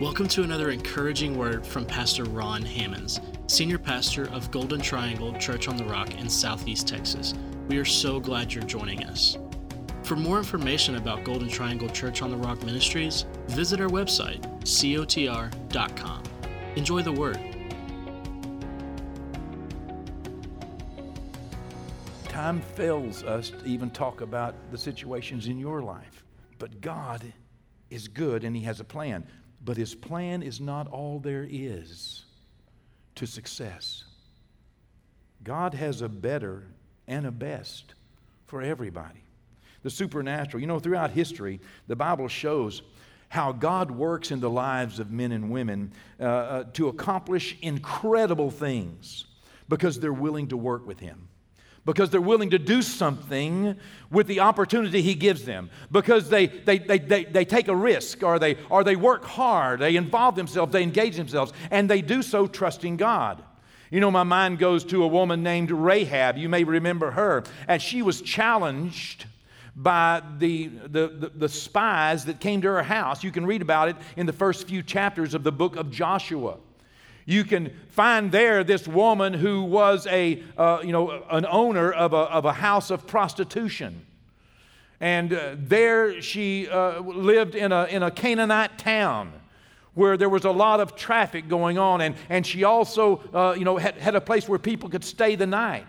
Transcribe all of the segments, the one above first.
Welcome to another encouraging word from Pastor Ron Hammonds, Senior Pastor of Golden Triangle Church on the Rock in Southeast Texas. We are so glad you're joining us. For more information about Golden Triangle Church on the Rock Ministries, visit our website, cotr.com. Enjoy the word. Time fails us to even talk about the situations in your life. But God is good and He has a plan. But His plan is not all there is to success. God has a better and a best for everybody. The supernatural. You know, throughout history, the Bible shows how God works in the lives of men and women uh, uh, to accomplish incredible things because they're willing to work with Him because they're willing to do something with the opportunity he gives them. Because they, they, they, they, they take a risk or they, or they work hard they involve themselves they engage themselves and they do so trusting god. You know my mind goes to a woman named rahab. You may remember her. And she was challenged by the, the, the, the spies that came to her house. You can read about it in the first few chapters of the book of joshua you can find there this woman who was a, uh, you know, an owner of a, of a house of prostitution. And uh, there she uh, lived in a, in a Canaanite town where there was a lot of traffic going on. And, and she also, uh, you know, had, had a place where people could stay the night.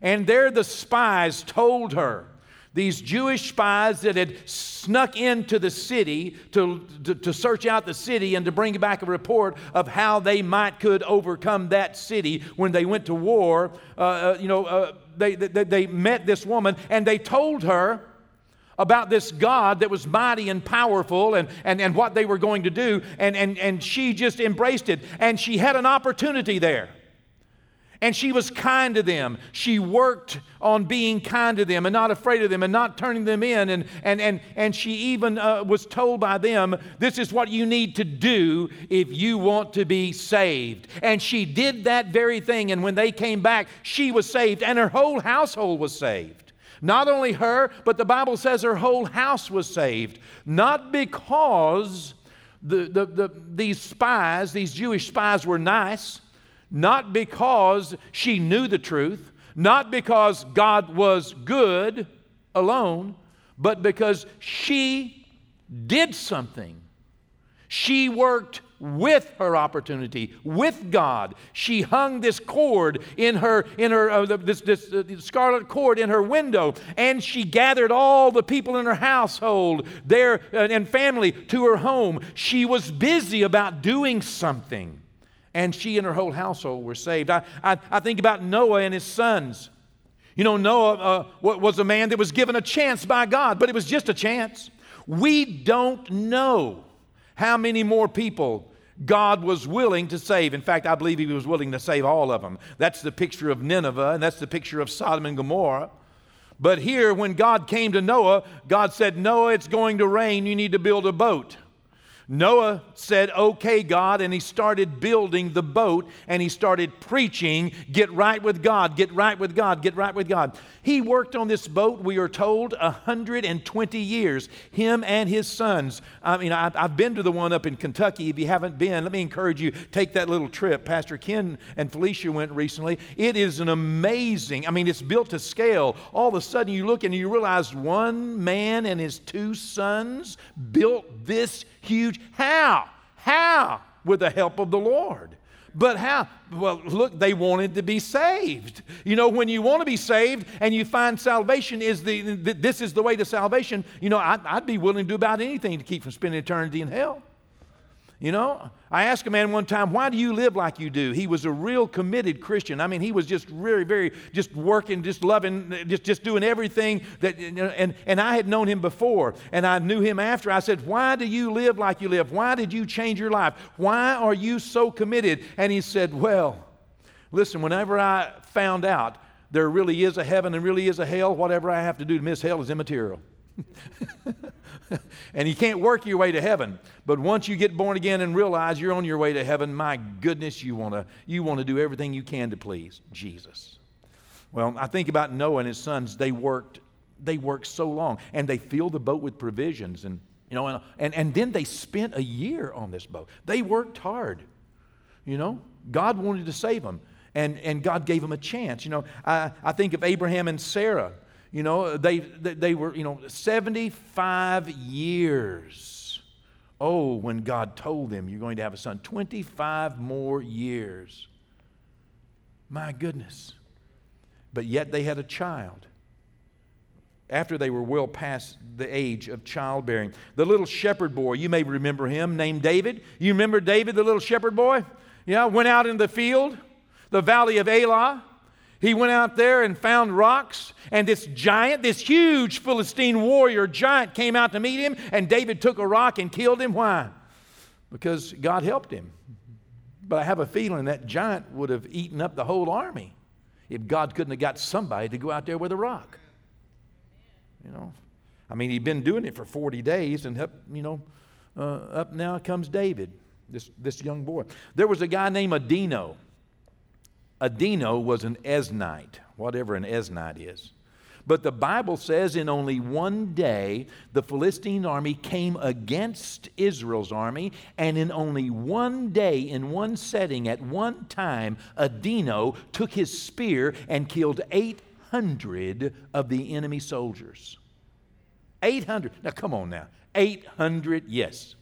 And there the spies told her these Jewish spies that had snuck into the city to, to, to, search out the city and to bring back a report of how they might could overcome that city when they went to war. Uh, uh, you know, uh, they, they, they met this woman and they told her about this God that was mighty and powerful and, and, and what they were going to do. And, and, and she just embraced it. And she had an opportunity there. And she was kind to them. She worked on being kind to them and not afraid of them and not turning them in. And, and, and, and she even uh, was told by them, This is what you need to do if you want to be saved. And she did that very thing. And when they came back, she was saved and her whole household was saved. Not only her, but the Bible says her whole house was saved. Not because the, the, the, these spies, these Jewish spies, were nice not because she knew the truth, not because God was good alone, but because she did something. She worked with her opportunity, with God. She hung this cord in her, in her uh, this, this uh, scarlet cord in her window, and she gathered all the people in her household, there uh, and family to her home. She was busy about doing something and she and her whole household were saved. I, I, I think about Noah and his sons. You know, Noah uh, was a man that was given a chance by God, but it was just a chance. We don't know how many more people God was willing to save. In fact, I believe He was willing to save all of them. That's the picture of Nineveh, and that's the picture of Sodom and Gomorrah. But here, when God came to Noah, God said, Noah, it's going to rain. You need to build a boat. Noah said, Okay, God, and he started building the boat and he started preaching, Get right with God, get right with God, get right with God. He worked on this boat, we are told, 120 years, him and his sons. I mean, I've been to the one up in Kentucky. If you haven't been, let me encourage you, take that little trip. Pastor Ken and Felicia went recently. It is an amazing, I mean, it's built to scale. All of a sudden, you look and you realize one man and his two sons built this huge. How? How? With the help of the Lord. But how? Well, look, they wanted to be saved. You know, when you want to be saved and you find salvation is the, this is the way to salvation, you know, I'd, I'd be willing to do about anything to keep from spending eternity in hell. You know, I asked a man one time, why do you live like you do? He was a real committed Christian. I mean, he was just very, very, just working, just loving, just, just doing everything that, and, and I had known him before and I knew him after. I said, why do you live like you live? Why did you change your life? Why are you so committed? And he said, well, listen, whenever I found out there really is a heaven and really is a hell, whatever I have to do to miss hell is immaterial. and you can't work your way to heaven. But once you get born again and realize you're on your way to heaven, my goodness, you want to you want to do everything you can to please Jesus. Well, I think about Noah and his sons. They worked they worked so long, and they filled the boat with provisions and You know, and, and, and then they spent a year on this boat. They worked hard. You know, God wanted to save them, and, and God gave them a chance. You know, I, I think of Abraham and Sarah. You know, they, they, were, you know, 75 years. Oh, when God told them you're going to have a son, 25 more years. My goodness. But yet they had a child after they were well past the age of childbearing. The little shepherd boy, you may remember him, named David. You remember David, the little shepherd boy? Yeah, went out in the field, the valley of Elah. He went out there and found rocks, and this giant, this huge Philistine warrior giant came out to meet him, and David took a rock and killed him. Why? Because God helped him. But I have a feeling that giant would have eaten up the whole army if God couldn't have got somebody to go out there with a rock. You know, I mean, he'd been doing it for 40 days, and up, you know, uh, up now comes David, this, this young boy. There was a guy named Adino. Adino was an Eznite, whatever an Eznite is. But the Bible says in only one day the Philistine army came against Israel's army, and in only one day, in one setting, at one time, Adino took his spear and killed 800 of the enemy soldiers. 800. Now, come on now. 800, yes.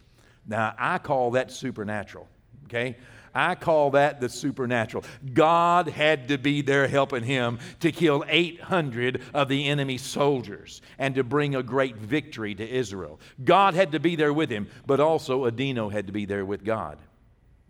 Now, I call that supernatural, okay? I call that the supernatural. God had to be there helping him to kill 800 of the enemy soldiers and to bring a great victory to Israel. God had to be there with him, but also Adino had to be there with God.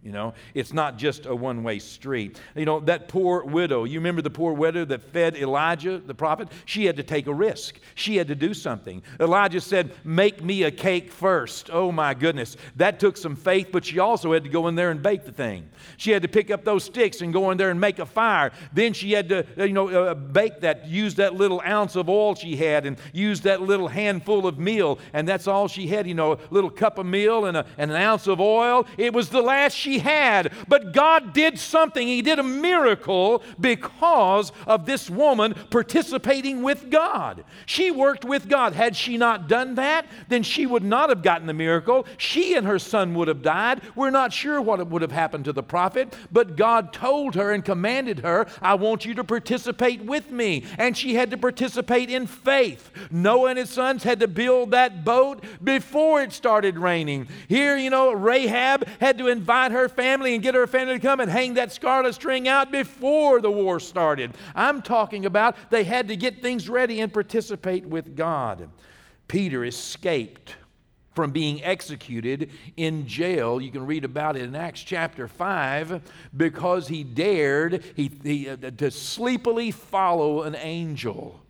You know, it's not just a one way street. You know, that poor widow, you remember the poor widow that fed Elijah, the prophet? She had to take a risk. She had to do something. Elijah said, Make me a cake first. Oh my goodness. That took some faith, but she also had to go in there and bake the thing. She had to pick up those sticks and go in there and make a fire. Then she had to, uh, you know, uh, bake that, use that little ounce of oil she had and use that little handful of meal. And that's all she had, you know, a little cup of meal and, a, and an ounce of oil. It was the last she she had. But God did something. He did a miracle because of this woman participating with God. She worked with God. Had she not done that, then she would not have gotten the miracle. She and her son would have died. We're not sure what would have happened to the prophet, but God told her and commanded her, I want you to participate with me. And she had to participate in faith. Noah and his sons had to build that boat before it started raining. Here, you know, Rahab had to invite her her family and get her family to come and hang that scarlet string out before the war started. I'm talking about they had to get things ready and participate with God. Peter escaped from being executed in jail. You can read about it in Acts chapter 5 because he dared he, he, uh, to sleepily follow an angel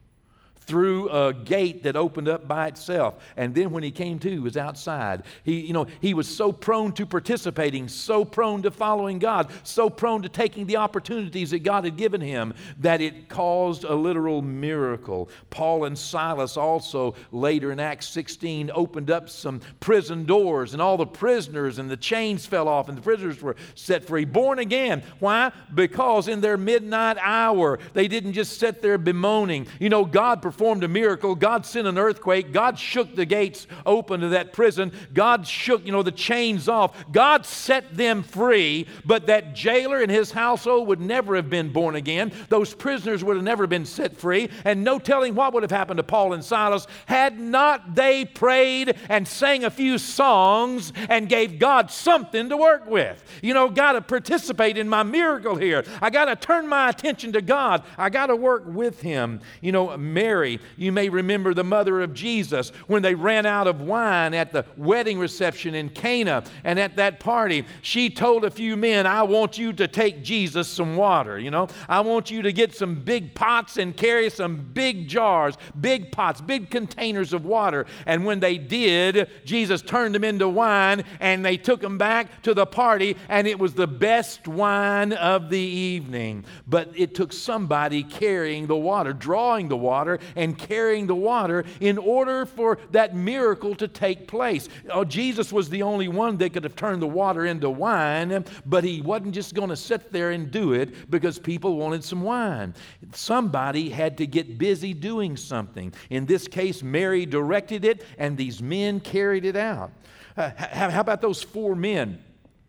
through a gate that opened up by itself. And then when he came to, he was outside. He, you know, he was so prone to participating, so prone to following God, so prone to taking the opportunities that God had given him that it caused a literal miracle. Paul and Silas also later in Acts 16 opened up some prison doors and all the prisoners and the chains fell off and the prisoners were set free, born again. Why? Because in their midnight hour, they didn't just sit there bemoaning. You know, God performed performed a miracle. God sent an earthquake. God shook the gates open to that prison. God shook, you know, the chains off. God set them free, but that jailer and his household would never have been born again. Those prisoners would have never been set free, and no telling what would have happened to Paul and Silas had not they prayed and sang a few songs and gave God something to work with. You know, got to participate in my miracle here. I got to turn my attention to God. I got to work with Him. You know, Mary Mary. You may remember the mother of Jesus when they ran out of wine at the wedding reception in Cana. And at that party, she told a few men, I want you to take Jesus some water. You know, I want you to get some big pots and carry some big jars, big pots, big containers of water. And when they did, Jesus turned them into wine and they took them back to the party, and it was the best wine of the evening. But it took somebody carrying the water, drawing the water, and carrying the water in order for that miracle to take place. Oh, Jesus was the only one that could have turned the water into wine, but he wasn't just going to sit there and do it because people wanted some wine. Somebody had to get busy doing something. In this case, Mary directed it, and these men carried it out. Uh, how about those four men?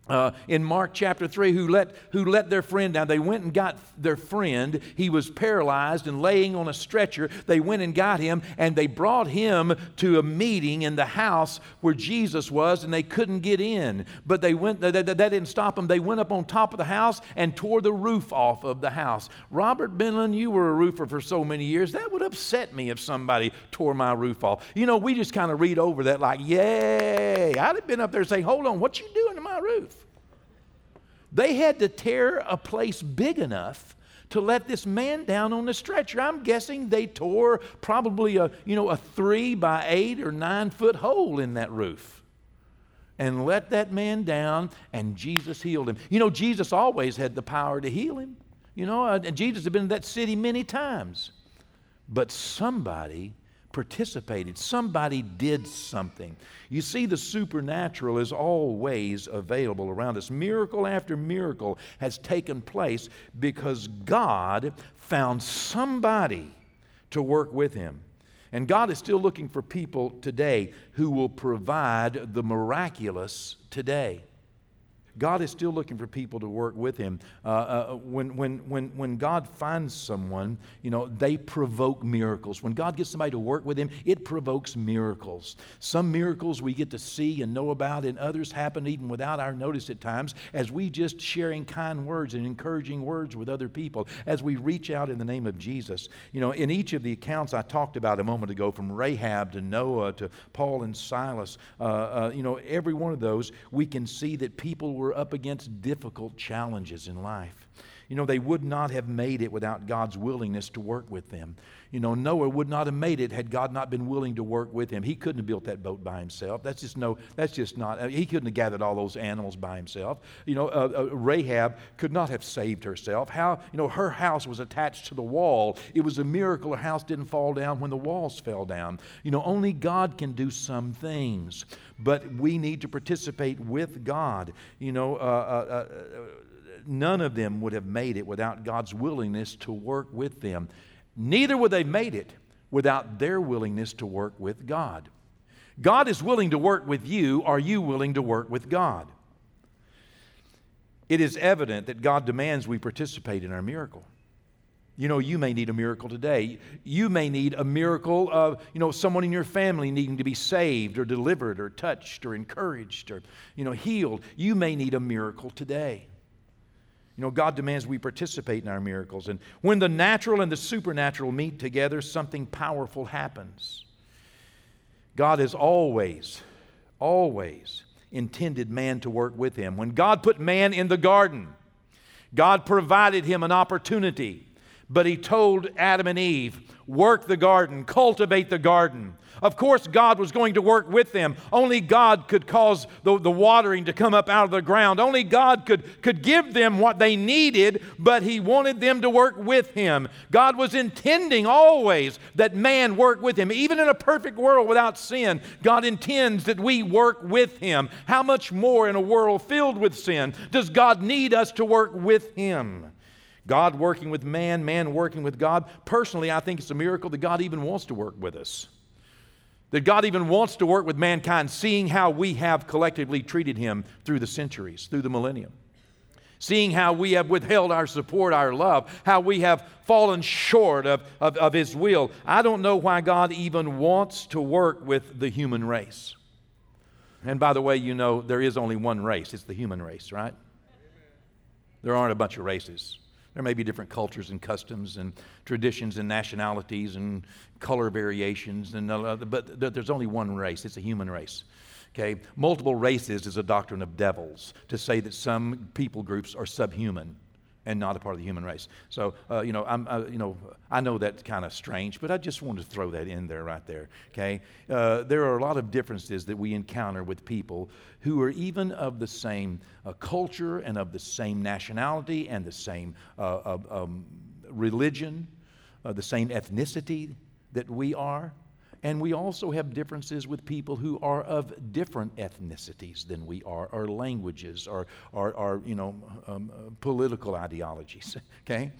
Uh, in Mark chapter 3 who let, who let their friend down. They went and got their friend. He was paralyzed and laying on a stretcher. They went and got him and they brought him to a meeting in the house where Jesus was and they couldn't get in. But they went, that, didn't stop them. They went up on top of the house and tore the roof off of the house. Robert Benlin, you were a roofer for so many years. That would upset me if somebody tore my roof off. You know, we just kind of read over that like, yay. I'd have been up there saying, hold on, what you doing to my roof? They had to tear a place big enough to let this man down on the stretcher. I'm guessing they tore probably a, you know, a three by eight or nine foot hole in that roof and let that man down, and Jesus healed him. You know, Jesus always had the power to heal him. You know, uh, Jesus had been in that city many times. But somebody participated, somebody did something. You see, the supernatural is always available around us. Miracle after miracle has taken place because God found somebody to work with him. And God is still looking for people today who will provide the miraculous today. God is still looking for people to work with Him. Uh, uh, when, when, when, when God finds someone, you know, they provoke miracles. When God gets somebody to work with Him, it provokes miracles. Some miracles we get to see and know about, and others happen even without our notice at times as we just sharing kind words and encouraging words with other people as we reach out in the name of Jesus. You know, in each of the accounts I talked about a moment ago, from Rahab to Noah to Paul and Silas, uh, uh you know, every one of those, we can see that people were up against difficult challenges in life. You know, they would not have made it without God's willingness to work with them. You know, Noah would not have made it had God not been willing to work with him. He couldn't have built that boat by himself. That's just no, that's just not, uh, he couldn't have gathered all those animals by himself. You know, uh, uh, Rahab could not have saved herself. How, you know, her house was attached to the wall. It was a miracle her house didn't fall down when the walls fell down. You know, only God can do some things, but we need to participate with God. You know, uh, uh, uh none of them would have made it without God's willingness to work with them. Neither would they made it without their willingness to work with God. God is willing to work with you. Are you willing to work with God? It is evident that God demands we participate in our miracle. You know, you may need a miracle today. You may need a miracle of, you know, someone in your family needing to be saved or delivered or touched or encouraged or, you know, healed. You may need a miracle today. You know, God demands we participate in our miracles. And when the natural and the supernatural meet together, something powerful happens. God has always, always intended man to work with him. When God put man in the garden, God provided him an opportunity, but he told Adam and Eve, work the garden, cultivate the garden. Of course, God was going to work with them. Only God could cause the, the watering to come up out of the ground. Only God could, could give them what they needed, but He wanted them to work with Him. God was intending always that man work with Him. Even in a perfect world without sin, God intends that we work with Him. How much more in a world filled with sin does God need us to work with Him? God working with man, man working with God. Personally, I think it's a miracle that God even wants to work with us. That God even wants to work with mankind, seeing how we have collectively treated Him through the centuries, through the millennium. Seeing how we have withheld our support, our love, how we have fallen short of, of, of His will. I don't know why God even wants to work with the human race. And by the way, you know, there is only one race it's the human race, right? There aren't a bunch of races. There may be different cultures and customs and traditions and nationalities and color variations, and uh, but there's only one race. It's a human race. Okay, multiple races is a doctrine of devils to say that some people groups are subhuman and not a part of the human race. So, uh, you know, I'm, uh, you know, I know that's kind of strange, but I just wanted to throw that in there right there. Okay, uh, there are a lot of differences that we encounter with people who are even of the same uh, culture and of the same nationality and the same uh, um, religion, uh, the same ethnicity. that we are. And we also have differences with people who are of different ethnicities than we are, or languages, or, or, or you know, um, uh, political ideologies. Okay?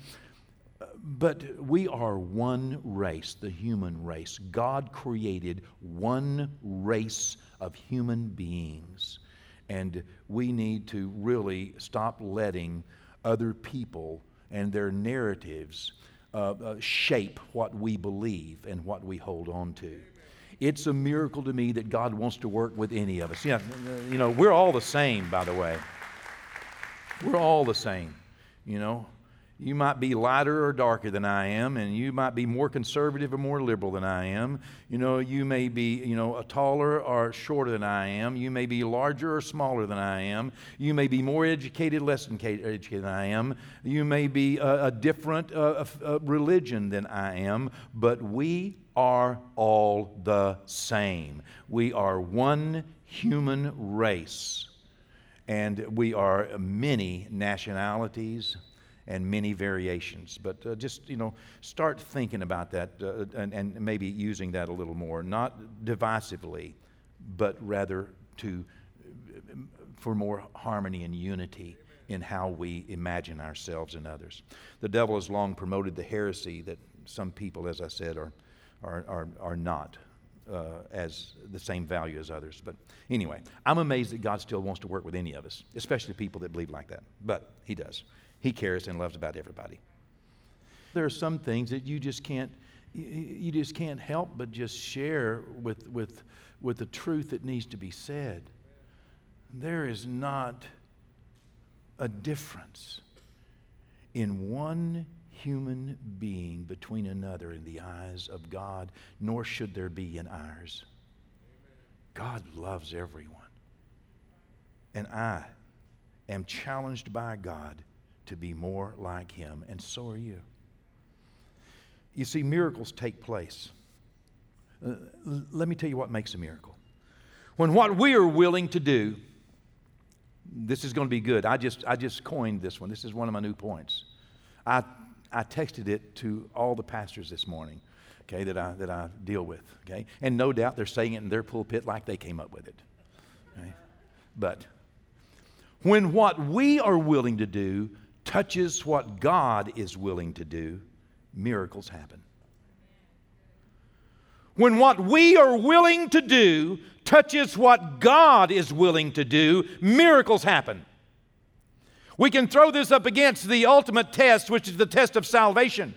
But we are one race, the human race. God created one race of human beings. And we need to really stop letting other people and their narratives uh, uh, shape what we believe and what we hold on to. It's a miracle to me that God wants to work with any of us. Yeah, you know, we're all the same, by the way. We're all the same, you know. You might be lighter or darker than I am, and you might be more conservative or more liberal than I am. You know, you may be, you know, taller or shorter than I am. You may be larger or smaller than I am. You may be more educated, less educated than I am. You may be a, a different a, a religion than I am, but we are all the same. We are one human race, and we are many nationalities and many variations. But uh, just, you know, start thinking about that uh, and, and maybe using that a little more, not divisively, but rather to, for more harmony and unity in how we imagine ourselves and others. The devil has long promoted the heresy that some people, as I said, are, are, are, are not. Uh, as the same value as others. But anyway, I'm amazed that God still wants to work with any of us, especially people that believe like that. But He does. He cares and loves about everybody. There are some things that you just can't you just can't help but just share with, with, with the truth that needs to be said. There is not a difference in one human being between another in the eyes of God, nor should there be in ours. God loves everyone. And I am challenged by God to be more like him, and so are you. You see, miracles take place. Uh, let me tell you what makes a miracle. When what we are willing to do, this is going to be good. I just, I just coined this one. This is one of my new points. I, I texted it to all the pastors this morning, okay, that I, that I deal with, okay? And no doubt they're saying it in their pulpit like they came up with it. Okay? But when what we are willing to do touches what God is willing to do, miracles happen. When what we are willing to do touches what God is willing to do, miracles happen. We can throw this up against the ultimate test, which is the test of salvation.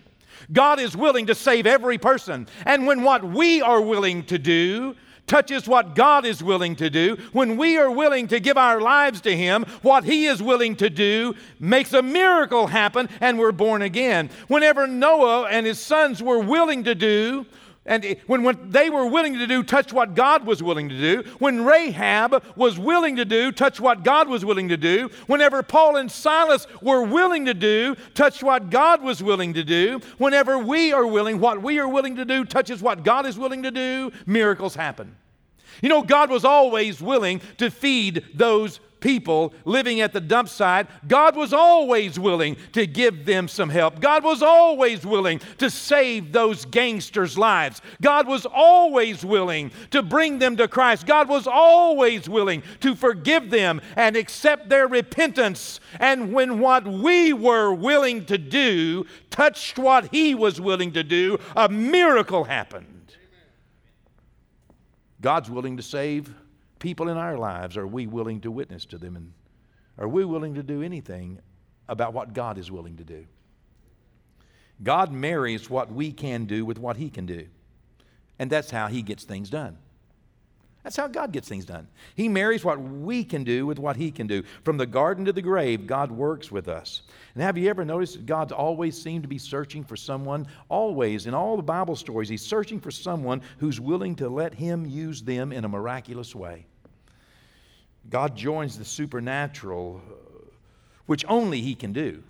God is willing to save every person. And when what we are willing to do touches what God is willing to do, when we are willing to give our lives to Him, what He is willing to do makes a miracle happen and we're born again. Whenever Noah and his sons were willing to do and when, when they were willing to do, touch what God was willing to do. When Rahab was willing to do, touch what God was willing to do. Whenever Paul and Silas were willing to do, touch what God was willing to do. Whenever we are willing, what we are willing to do touches what God is willing to do, miracles happen. You know, God was always willing to feed those people living at the dump site, God was always willing to give them some help. God was always willing to save those gangsters' lives. God was always willing to bring them to Christ. God was always willing to forgive them and accept their repentance. And when what we were willing to do touched what He was willing to do, a miracle happened. God's willing to save people in our lives, are we willing to witness to them? And are we willing to do anything about what God is willing to do? God marries what we can do with what He can do. And that's how He gets things done. That's how God gets things done. He marries what we can do with what He can do. From the garden to the grave, God works with us. And have you ever noticed that God's always seemed to be searching for someone? Always, in all the Bible stories, He's searching for someone who's willing to let Him use them in a miraculous way. God joins the supernatural, uh, which only He can do,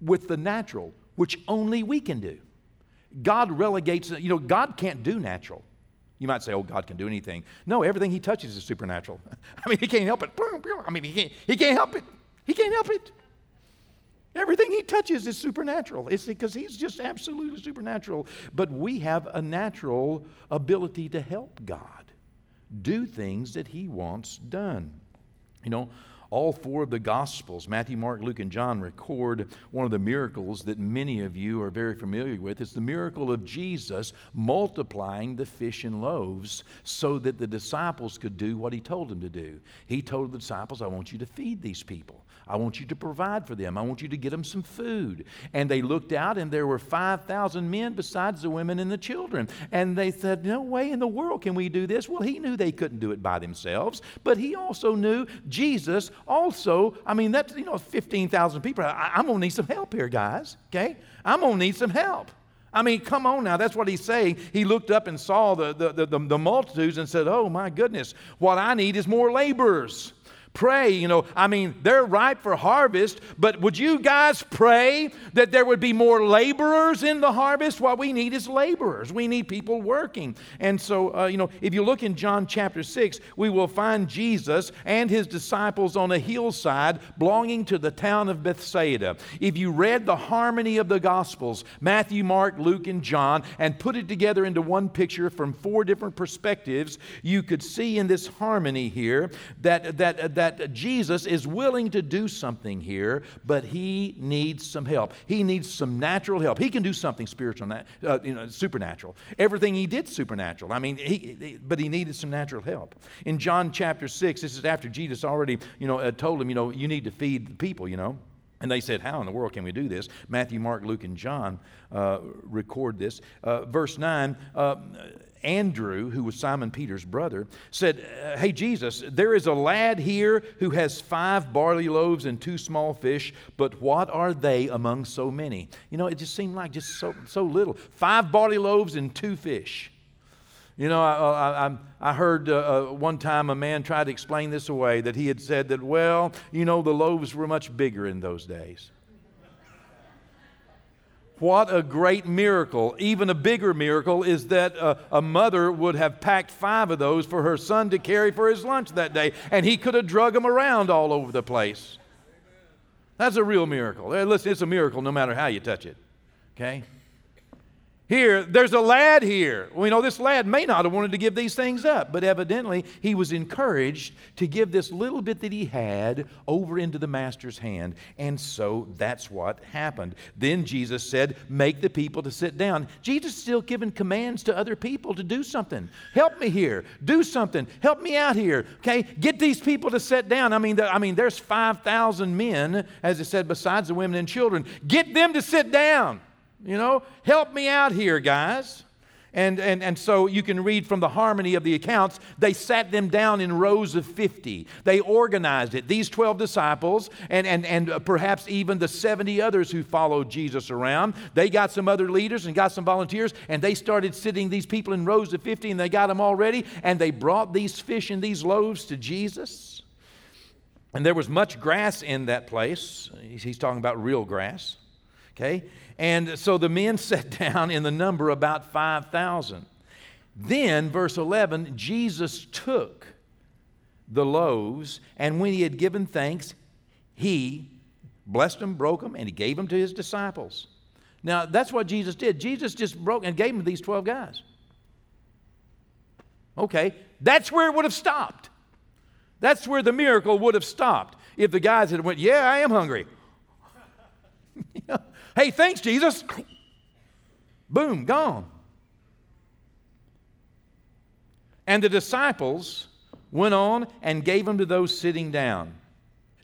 with the natural, which only we can do. God relegates, you know, God can't do natural. You might say, oh, God can do anything. No, everything he touches is supernatural. I mean, he can't help it. I mean, he can't, he can't help it. He can't help it. Everything he touches is supernatural. It's because he's just absolutely supernatural. But we have a natural ability to help God do things that he wants done. You know, all four of the Gospels, Matthew, Mark, Luke, and John, record one of the miracles that many of you are very familiar with. It's the miracle of Jesus multiplying the fish and loaves so that the disciples could do what he told them to do. He told the disciples, I want you to feed these people. I want you to provide for them. I want you to get them some food. And they looked out, and there were 5,000 men besides the women and the children. And they said, No way in the world can we do this. Well, he knew they couldn't do it by themselves, but he also knew Jesus also, I mean, that's, you know, 15,000 people. I, I'm going to need some help here, guys, okay? I'm going to need some help. I mean, come on now. That's what he's saying. He looked up and saw the, the, the, the, multitudes and said, Oh, my goodness, what I need is more laborers pray. You know, I mean, they're ripe for harvest, but would you guys pray that there would be more laborers in the harvest? What we need is laborers. We need people working. And so, uh, you know, if you look in John chapter 6, we will find Jesus and his disciples on a hillside belonging to the town of Bethsaida. If you read the harmony of the Gospels, Matthew, Mark, Luke, and John, and put it together into one picture from four different perspectives, you could see in this harmony here that, that, that that Jesus is willing to do something here, but he needs some help. He needs some natural help. He can do something spiritual, uh, you know, supernatural. Everything he did supernatural. I mean, he, he, but he needed some natural help. In John chapter 6, this is after Jesus already, you know, uh, told him, you know, you need to feed the people, you know. And they said, How in the world can we do this? Matthew, Mark, Luke, and John uh, record this. Uh, verse 9 uh, Andrew, who was Simon Peter's brother, said, uh, Hey, Jesus, there is a lad here who has five barley loaves and two small fish, but what are they among so many? You know, it just seemed like just so, so little. Five barley loaves and two fish. You know, I, I, I heard uh, uh, one time a man try to explain this away that he had said that, well, you know, the loaves were much bigger in those days. What a great miracle. Even a bigger miracle is that a, a, mother would have packed five of those for her son to carry for his lunch that day, and he could have drug them around all over the place. That's a real miracle. Listen, it's a miracle no matter how you touch it. Okay? Here, there's a lad here. We know this lad may not have wanted to give these things up, but evidently he was encouraged to give this little bit that he had over into the master's hand. And so that's what happened. Then Jesus said, Make the people to sit down. Jesus still giving commands to other people to do something. Help me here. Do something. Help me out here. Okay? Get these people to sit down. I mean, I mean there's 5,000 men, as it said, besides the women and children. Get them to sit down. You know, help me out here, guys. And, and, and so you can read from the harmony of the accounts, they sat them down in rows of 50. They organized it. These 12 disciples, and, and, and perhaps even the 70 others who followed Jesus around, they got some other leaders and got some volunteers, and they started sitting these people in rows of 50, and they got them all ready, and they brought these fish and these loaves to Jesus. And there was much grass in that place. He's talking about real grass. Okay? And so the men sat down in the number about 5,000. Then, verse 11, Jesus took the loaves, and when he had given thanks, he blessed them, broke them, and he gave them to his disciples. Now, that's what Jesus did. Jesus just broke and gave them to these 12 guys. Okay, that's where it would have stopped. That's where the miracle would have stopped. If the guys had went, yeah, I am hungry. Hey, thanks, Jesus. Boom, gone. And the disciples went on and gave them to those sitting down.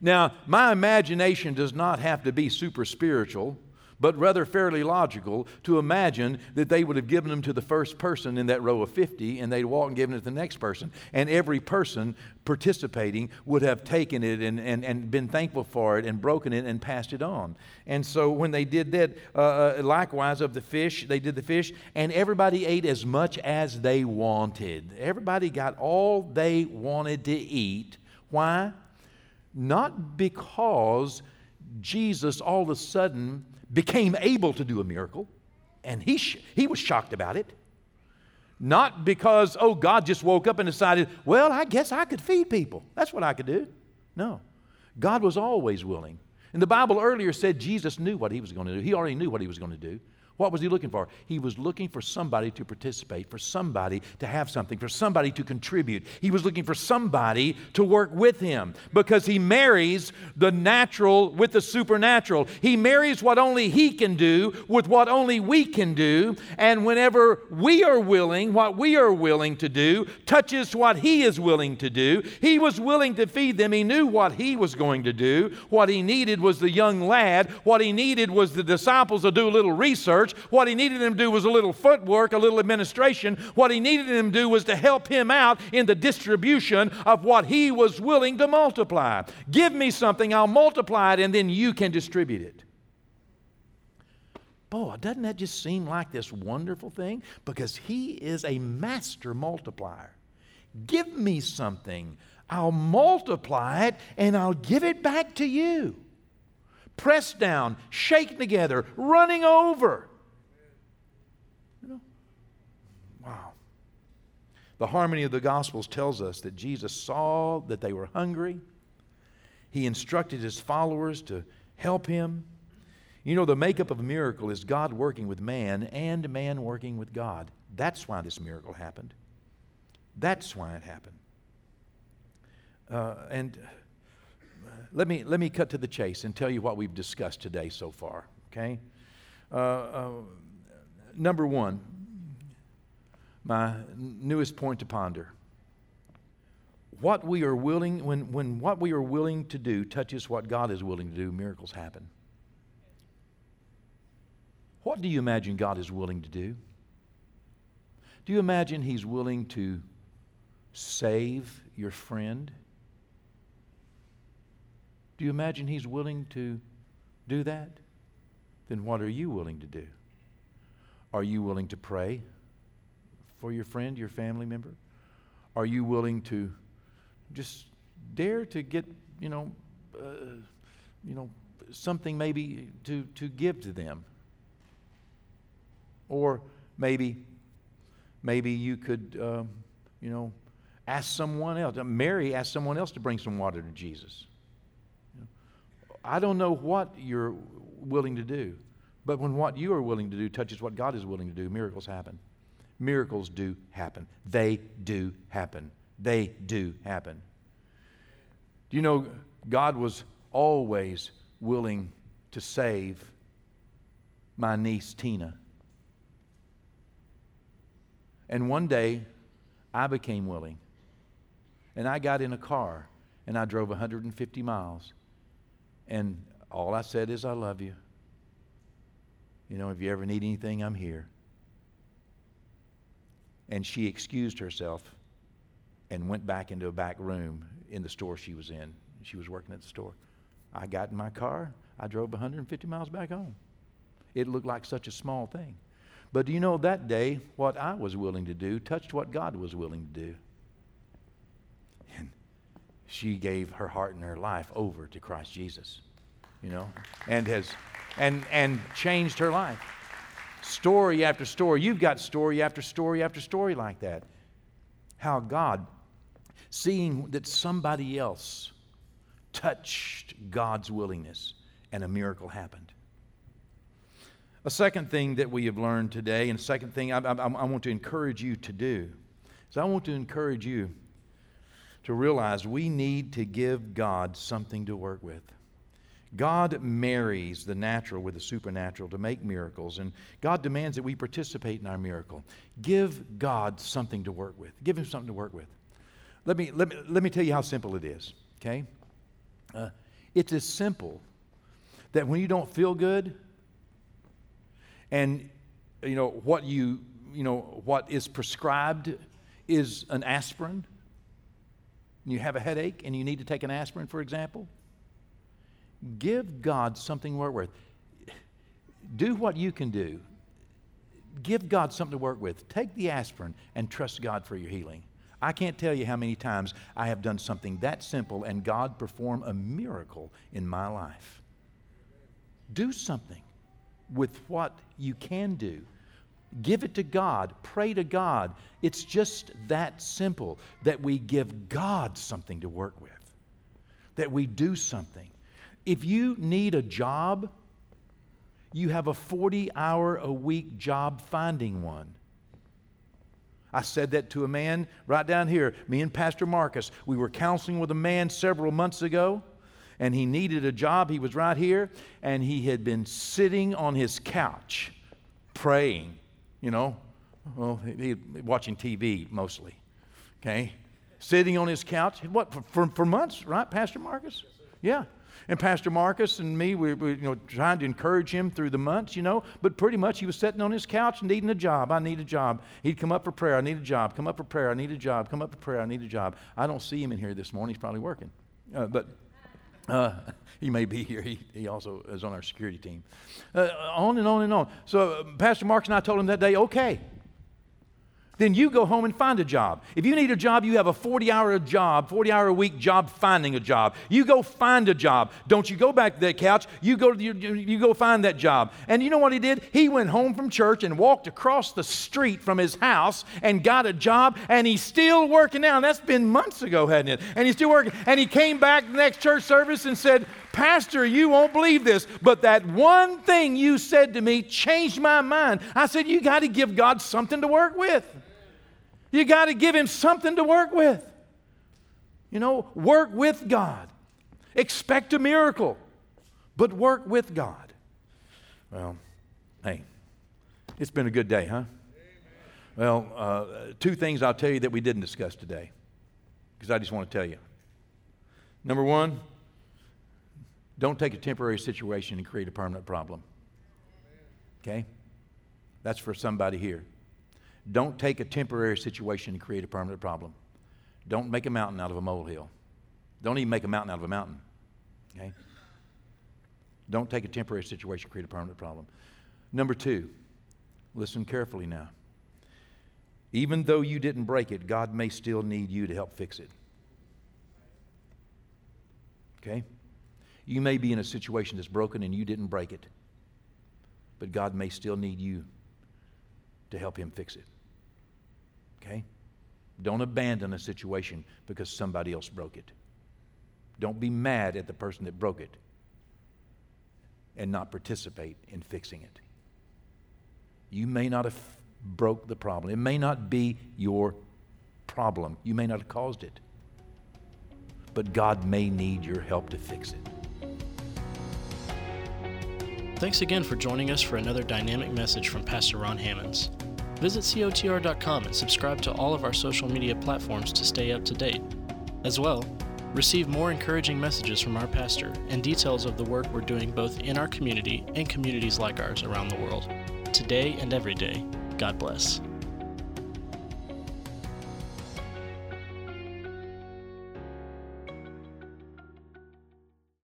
Now, my imagination does not have to be super spiritual but rather fairly logical to imagine that they would have given them to the first person in that row of 50 and they'd walk and given it to the next person. And every person participating would have taken it and, and, and been thankful for it and broken it and passed it on. And so when they did that, uh, uh likewise of the fish, they did the fish, and everybody ate as much as they wanted. Everybody got all they wanted to eat. Why? Not because Jesus all of a sudden became able to do a miracle, and he, sh- he was shocked about it. Not because, oh, God just woke up and decided, well, I guess I could feed people. That's what I could do. No. God was always willing. And the Bible earlier said Jesus knew what he was going to do. He already knew what he was going to do. What was he looking for? He was looking for somebody to participate, for somebody to have something, for somebody to contribute. He was looking for somebody to work with him because he marries the natural with the supernatural. He marries what only he can do with what only we can do. And whenever we are willing, what we are willing to do touches what he is willing to do. He was willing to feed them. He knew what he was going to do. What he needed was the young lad. What he needed was the disciples to do a little research church. What he needed him to do was a little footwork, a little administration. What he needed him to do was to help him out in the distribution of what he was willing to multiply. Give me something, I'll multiply it, and then you can distribute it. Boy, doesn't that just seem like this wonderful thing? Because he is a master multiplier. Give me something, I'll multiply it, and I'll give it back to you pressed down, shaken together, running over. The harmony of the Gospels tells us that Jesus saw that they were hungry. He instructed his followers to help him. You know, the makeup of a miracle is God working with man and man working with God. That's why this miracle happened. That's why it happened. Uh, and let me, let me cut to the chase and tell you what we've discussed today so far, okay? Uh, uh, number one, my newest point to ponder. What we are willing, when, when what we are willing to do touches what God is willing to do, miracles happen. What do you imagine God is willing to do? Do you imagine He's willing to save your friend? Do you imagine He's willing to do that? Then what are you willing to do? Are you willing to pray? For your friend, your family member? Are you willing to just dare to get, you know, uh, you know, something maybe to, to give to them? Or maybe, maybe you could, um, you know, ask someone else. Mary asked someone else to bring some water to Jesus. I don't know what you're willing to do, but when what you are willing to do touches what God is willing to do, miracles happen miracles do happen. They do happen. They do happen. Do you know God was always willing to save my niece Tina? And one day, I became willing. And I got in a car and I drove 150 miles. And all I said is, I love you. You know, if you ever need anything, I'm here and she excused herself and went back into a back room in the store she was in. She was working at the store. I got in my car. I drove 150 miles back home. It looked like such a small thing. But do you know that day, what I was willing to do touched what God was willing to do? And she gave her heart and her life over to Christ Jesus, you know, and has and and changed her life story after story. You've got story after story after story like that. How God, seeing that somebody else touched God's willingness and a miracle happened. A second thing that we have learned today, and a second thing I, I, I want to encourage you to do, is I want to encourage you to realize we need to give God something to work with. God marries the natural with the supernatural to make miracles, and God demands that we participate in our miracle. Give God something to work with. Give Him something to work with. Let me, let me, let me tell you how simple it is, okay? Uh, it's as simple that when you don't feel good, and you know what you you know what is prescribed is an aspirin. And you have a headache and you need to take an aspirin, for example Give God something to work with. Do what you can do. Give God something to work with. Take the aspirin and trust God for your healing. I can't tell you how many times I have done something that simple and God perform a miracle in my life. Do something with what you can do. Give it to God. Pray to God. It's just that simple that we give God something to work with, that we do something. If you need a job, you have a 40 hour a week job finding one. I said that to a man right down here, me and Pastor Marcus. We were counseling with a man several months ago, and he needed a job. He was right here, and he had been sitting on his couch praying, you know, well, he, watching TV mostly, okay? Sitting on his couch, what, for, for, for months, right, Pastor Marcus? Yeah. And Pastor Marcus and me, we were you know, trying to encourage him through the months, you know, but pretty much he was sitting on his couch needing a job. I need a job. He'd come up for prayer. I need a job. Come up for prayer. I need a job. Come up for prayer. I need a job. I don't see him in here this morning. He's probably working. Uh, but uh, he may be here. He, he also is on our security team. Uh, on and on and on. So uh, Pastor Marcus and I told him that day, okay, then you go home and find a job. If you need a job, you have a 40 hour job, 40 hour a week job finding a job. You go find a job. Don't you go back to that couch. You go, you, you go find that job. And you know what he did? He went home from church and walked across the street from his house and got a job, and he's still working now. And that's been months ago, hadn't it? And he's still working. And he came back the next church service and said, Pastor, you won't believe this, but that one thing you said to me changed my mind. I said, You got to give God something to work with. You got to give him something to work with. You know, work with God. Expect a miracle, but work with God. Well, hey, it's been a good day, huh? Well, uh, two things I'll tell you that we didn't discuss today, because I just want to tell you. Number one, don't take a temporary situation and create a permanent problem. Okay? That's for somebody here. Don't take a temporary situation and create a permanent problem. Don't make a mountain out of a molehill. Don't even make a mountain out of a mountain. Okay? Don't take a temporary situation and create a permanent problem. Number two, listen carefully now. Even though you didn't break it, God may still need you to help fix it. Okay? You may be in a situation that's broken and you didn't break it, but God may still need you to help Him fix it. Okay? Don't abandon a situation because somebody else broke it. Don't be mad at the person that broke it and not participate in fixing it. You may not have broke the problem. It may not be your problem. You may not have caused it. But God may need your help to fix it. Thanks again for joining us for another dynamic message from Pastor Ron Hammonds. Visit COTR.com and subscribe to all of our social media platforms to stay up to date. As well, receive more encouraging messages from our pastor and details of the work we're doing both in our community and communities like ours around the world. Today and every day, God bless.